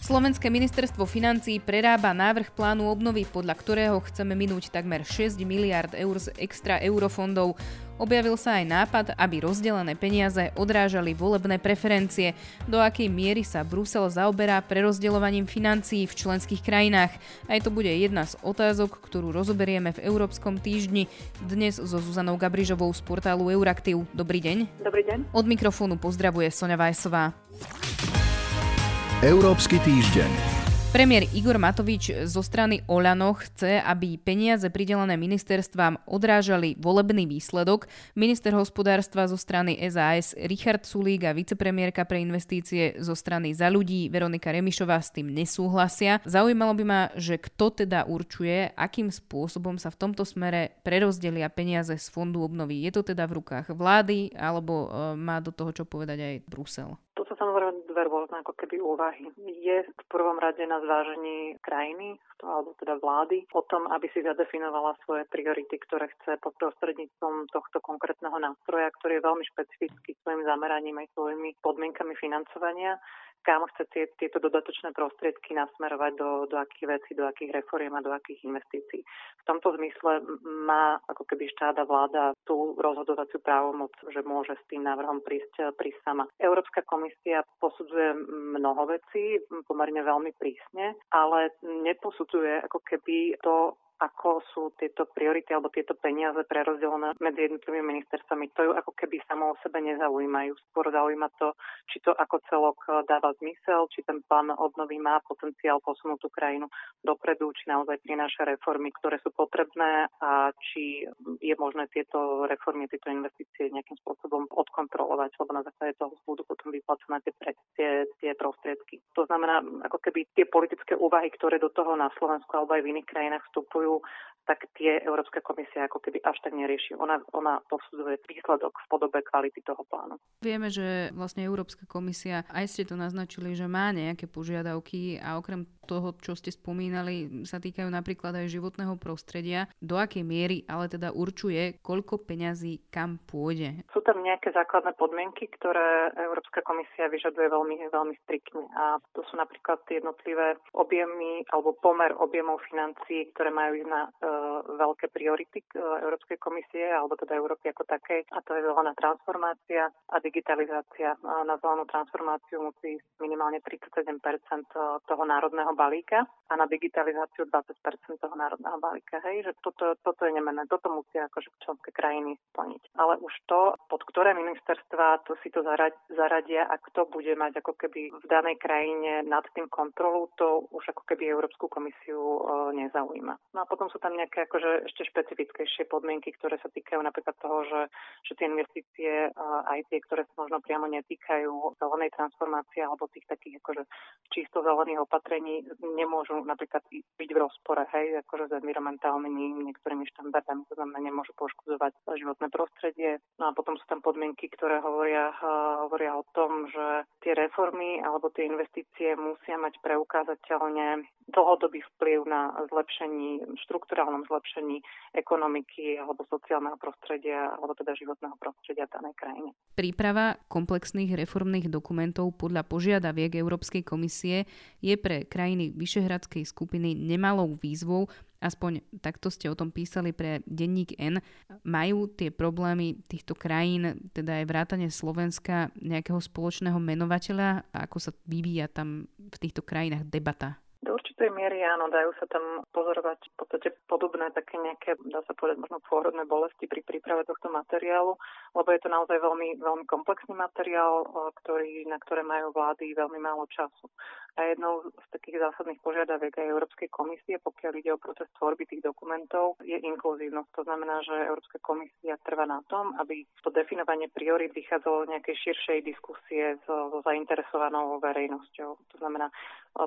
Slovenské ministerstvo financí prerába návrh plánu obnovy, podľa ktorého chceme minúť takmer 6 miliard eur z extra eurofondov. Objavil sa aj nápad, aby rozdelené peniaze odrážali volebné preferencie, do akej miery sa Brusel zaoberá prerozdeľovaním financií v členských krajinách. Aj to bude jedna z otázok, ktorú rozoberieme v Európskom týždni. Dnes so Zuzanou Gabrižovou z portálu Euraktiv. Dobrý deň. Dobrý deň. Od mikrofónu pozdravuje Sonja Vajsová. Európsky týždeň. Premiér Igor Matovič zo strany Oľano chce, aby peniaze pridelené ministerstvám odrážali volebný výsledok. Minister hospodárstva zo strany SAS Richard Sulík a vicepremiérka pre investície zo strany Za ľudí Veronika Remišová s tým nesúhlasia. Zaujímalo by ma, že kto teda určuje, akým spôsobom sa v tomto smere prerozdelia peniaze z fondu obnovy. Je to teda v rukách vlády alebo e, má do toho čo povedať aj Brusel? Samozrejme dve rôzne ako keby úvahy. Je v prvom rade na zvážení krajiny, alebo teda vlády, o tom, aby si zadefinovala svoje priority, ktoré chce pod prostredníctvom tohto konkrétneho nástroja, ktorý je veľmi špecifický svojim zameraním aj svojimi podmienkami financovania kam chce tie, tieto dodatočné prostriedky nasmerovať do, do akých vecí, do akých reforiem a do akých investícií. V tomto zmysle má ako keby štát a vláda tú rozhodovaciu právomoc, že môže s tým návrhom prísť, prísť sama. Európska komisia posudzuje mnoho vecí, pomerne veľmi prísne, ale neposudzuje ako keby to, ako sú tieto priority alebo tieto peniaze prerozdelené medzi jednotlivými ministerstvami. To ju ako keby samo o sebe nezaujímajú. Skôr zaujíma to, či to ako celok dáva zmysel, či ten plán obnovy má potenciál posunúť tú krajinu dopredu, či naozaj prináša reformy, ktoré sú potrebné a či je možné tieto reformy, tieto investície nejakým spôsobom odkontrolovať, lebo na základe toho budú potom vyplacené tie, tie, tie prostriedky. To znamená, ako keby tie politické úvahy, ktoré do toho na Slovensku alebo aj v iných krajinách vstupujú, tak tie Európska komisia ako keby až tak nerieši. Ona, ona posudzuje výsledok v podobe kvality toho plánu. Vieme, že vlastne Európska komisia, aj ste to naznačili, že má nejaké požiadavky a okrem toho, čo ste spomínali, sa týkajú napríklad aj životného prostredia. Do akej miery ale teda určuje, koľko peňazí kam pôjde? Sú tam nejaké základné podmienky, ktoré Európska komisia vyžaduje veľmi, veľmi striktne. A to sú napríklad jednotlivé objemy alebo pomer objemov financií, ktoré majú ísť na e, veľké priority e, Európskej komisie alebo teda Európy ako takej. A to je zelená transformácia a digitalizácia. A na zelenú transformáciu musí minimálne 37% toho národného balíka a na digitalizáciu 20 toho národného balíka. Hej, že toto, toto je nemené, toto musia akože členské krajiny splniť. Ale už to, pod ktoré ministerstva to si to zaradia a kto bude mať ako keby v danej krajine nad tým kontrolu, to už ako keby Európsku komisiu e, nezaujíma. No a potom sú tam nejaké akože ešte špecifickejšie podmienky, ktoré sa týkajú napríklad toho, že, že tie investície, e, aj tie, ktoré sa možno priamo netýkajú zelenej transformácie alebo tých takých akože čisto zelených opatrení, nemôžu napríklad byť v rozpore, hej, akože s environmentálnymi niektorými štandardami, to znamená, nemôžu poškodzovať životné prostredie. No a potom sú tam podmienky, ktoré hovoria, uh, hovoria o tom, že tie reformy alebo tie investície musia mať preukázateľne dlhodobý vplyv na zlepšení, štruktúrálnom zlepšení ekonomiky alebo sociálneho prostredia alebo teda životného prostredia v danej krajine. Príprava komplexných reformných dokumentov podľa požiadaviek Európskej komisie je pre krajiny Vyšehradskej skupiny nemalou výzvou, aspoň takto ste o tom písali pre denník N, majú tie problémy týchto krajín, teda aj vrátane Slovenska, nejakého spoločného menovateľa, ako sa vyvíja tam v týchto krajinách debata? určitej miery áno, dajú sa tam pozorovať v podstate podobné také nejaké, dá sa povedať, možno pôrodné bolesti pri príprave tohto materiálu, lebo je to naozaj veľmi, veľmi komplexný materiál, ktorý, na ktoré majú vlády veľmi málo času. A jednou z takých zásadných požiadaviek aj Európskej komisie, pokiaľ ide o proces tvorby tých dokumentov, je inkluzívnosť. To znamená, že Európska komisia trvá na tom, aby to definovanie priorit vychádzalo z nejakej širšej diskusie so, so zainteresovanou verejnosťou. To znamená,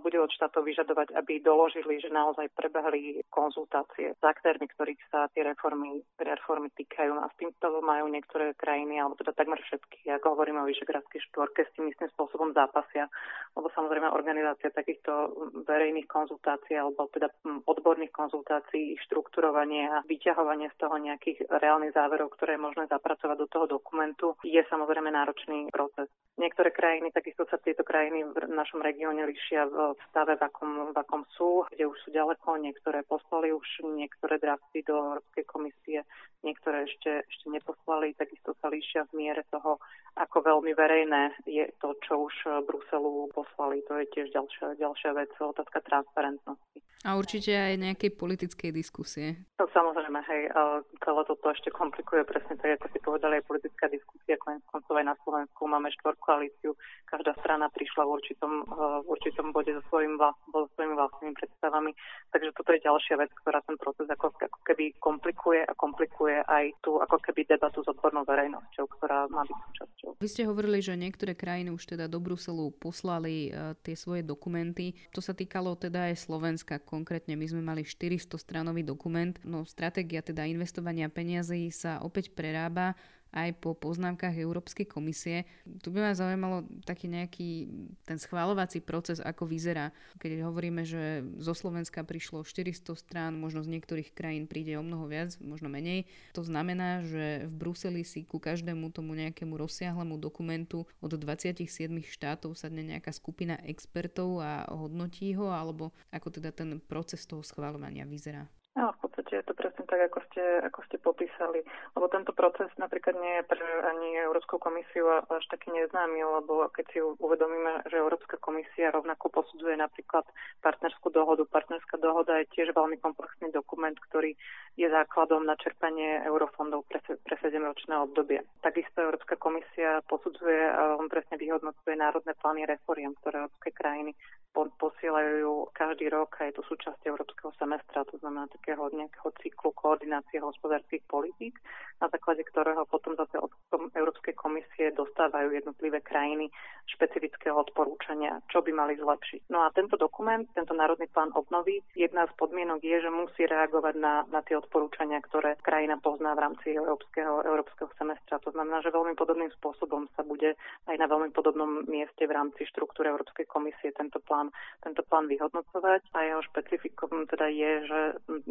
bude od štátov vyžadovať, aby doložili, že naozaj prebehli konzultácie s aktérmi, ktorých sa tie reformy, reformy týkajú. A s týmto majú niektoré krajiny, alebo teda takmer všetky, ako hovoríme o Vyšegradskej štvorke, s tým istým spôsobom zápasia, lebo samozrejme organizácia takýchto verejných konzultácií alebo teda odborných konzultácií, ich štrukturovanie a vyťahovanie z toho nejakých reálnych záverov, ktoré je možné zapracovať do toho dokumentu, je samozrejme náročný proces. Niektoré krajiny, takisto sa tieto krajiny v našom regióne líšia v stave, v akom, v akom sú, kde už sú ďaleko, niektoré poslali už niektoré drafty do Európskej komisie, niektoré ešte, ešte neposlali, takisto sa líšia v miere toho, ako veľmi verejné je to, čo už Bruselu poslali. To je tiež ďalšia, ďalšia vec, otázka transparentnosti. A určite aj nejakej politickej diskusie. No samozrejme, hej, celé toto ešte komplikuje presne tak, ako si povedali, aj politická diskusia, konec koncov aj na Slovensku máme štvorkoalíciu, každá strana prišla v určitom, v určitom bode so, svojím, so svojimi vlastnými predstavami, takže toto je ďalšia vec, ktorá ten proces ako, ako keby komplikuje a komplikuje aj tú ako keby debatu s odbornou verejnosťou, ktorá má byť súčasťou. Vy ste hovorili, že niektoré krajiny už teda do Bruselu poslali uh, tie svoje dokumenty. To sa týkalo teda aj Slovenska Konkrétne my sme mali 400 stranový dokument, no stratégia teda investovania peniazy sa opäť prerába aj po poznámkach Európskej komisie. Tu by ma zaujímalo taký nejaký ten schváľovací proces, ako vyzerá. Keď hovoríme, že zo Slovenska prišlo 400 strán, možno z niektorých krajín príde o mnoho viac, možno menej. To znamená, že v Bruseli si ku každému tomu nejakému rozsiahlemu dokumentu od 27 štátov sadne nejaká skupina expertov a hodnotí ho, alebo ako teda ten proces toho schváľovania vyzerá. No, v podstate je to tak, ako ste, ako ste popísali. Lebo tento proces napríklad nie je pre ani Európsku komisiu až taký neznámy, lebo keď si uvedomíme, že Európska komisia rovnako posudzuje napríklad partnerskú dohodu. Partnerská dohoda je tiež veľmi komplexný dokument, ktorý je základom na čerpanie eurofondov pre, pre 7-ročné obdobie. Takisto Európska komisia posudzuje a on presne vyhodnocuje národné plány reforiem, ktoré európske krajiny posielajú každý rok a je to súčasť európskeho semestra, to znamená takého nejakého cyklu koordinácie hospodárskych politík, na základe ktorého potom zase od Európskej komisie dostávajú jednotlivé krajiny špecifického odporúčania, čo by mali zlepšiť. No a tento dokument, tento národný plán obnovy, jedna z podmienok je, že musí reagovať na, na tie odporúčania, ktoré krajina pozná v rámci európskeho, európskeho semestra. To znamená, že veľmi podobným spôsobom sa bude aj na veľmi podobnom mieste v rámci štruktúry Európskej komisie tento plán, tento plán vyhodnocovať a jeho špecifikom teda je, že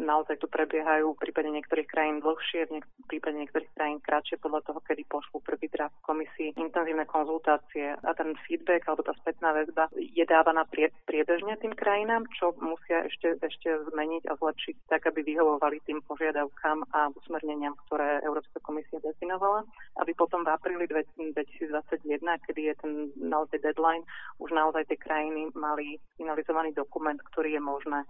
naozaj tu prebiehajú prípade niektorých krajín dlhšie, v, prípade niektorých krajín kratšie podľa toho, kedy pošlú prvý draft komisii. Intenzívne konzultácie a ten feedback alebo tá spätná väzba je dávaná prie- priebežne tým krajinám, čo musia ešte, ešte zmeniť a zlepšiť tak, aby vyhovovali tým požiadavkám a usmerneniam, ktoré Európska komisia definovala, aby potom v apríli 2021, kedy je ten naozaj deadline, už naozaj tie krajiny mali finalizovaný dokument, ktorý je možné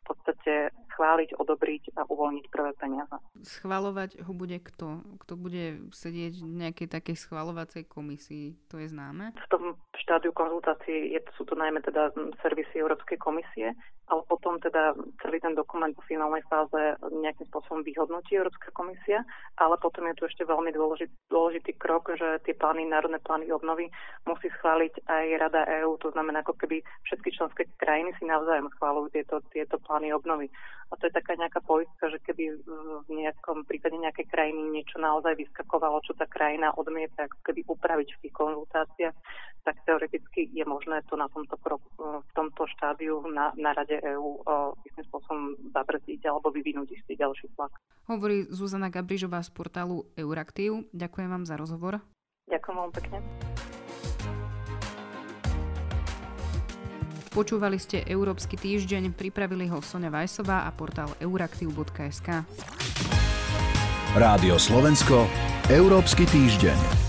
v podstate schváliť, odobriť a uvoľniť prvé peniaze. Schvalovať ho bude kto? Kto bude sedieť v nejakej takej schvalovacej komisii? To je známe? V tom štádiu konzultácií je, sú to najmä teda servisy Európskej komisie, ale potom teda celý ten dokument v finálnej fáze nejakým spôsobom vyhodnotí Európska komisia, ale potom je tu ešte veľmi dôležitý, dôležitý krok, že tie plány, národné plány obnovy musí schváliť aj Rada EÚ, to znamená ako keby všetky členské krajiny si navzájom schválujú tieto, tieto plány obnovy. A to je taká nejaká poistka, že keby v nejakom prípade nejakej krajiny niečo naozaj vyskakovalo, čo tá krajina odmieta ako keby upraviť v tých konzultáciách, tak teoreticky je možné to na tomto, v tomto štádiu na, na Rade EÚ istým spôsobom zabrzdiť alebo vyvinúť istý ďalší tlak. Hovorí Zuzana Gabrižová z portálu Euraktiv. Ďakujem vám za rozhovor. Ďakujem vám pekne. Počúvali ste Európsky týždeň, pripravili ho Sonja Vajsová a portál euraktiv.sk. Rádio Slovensko, Európsky týždeň.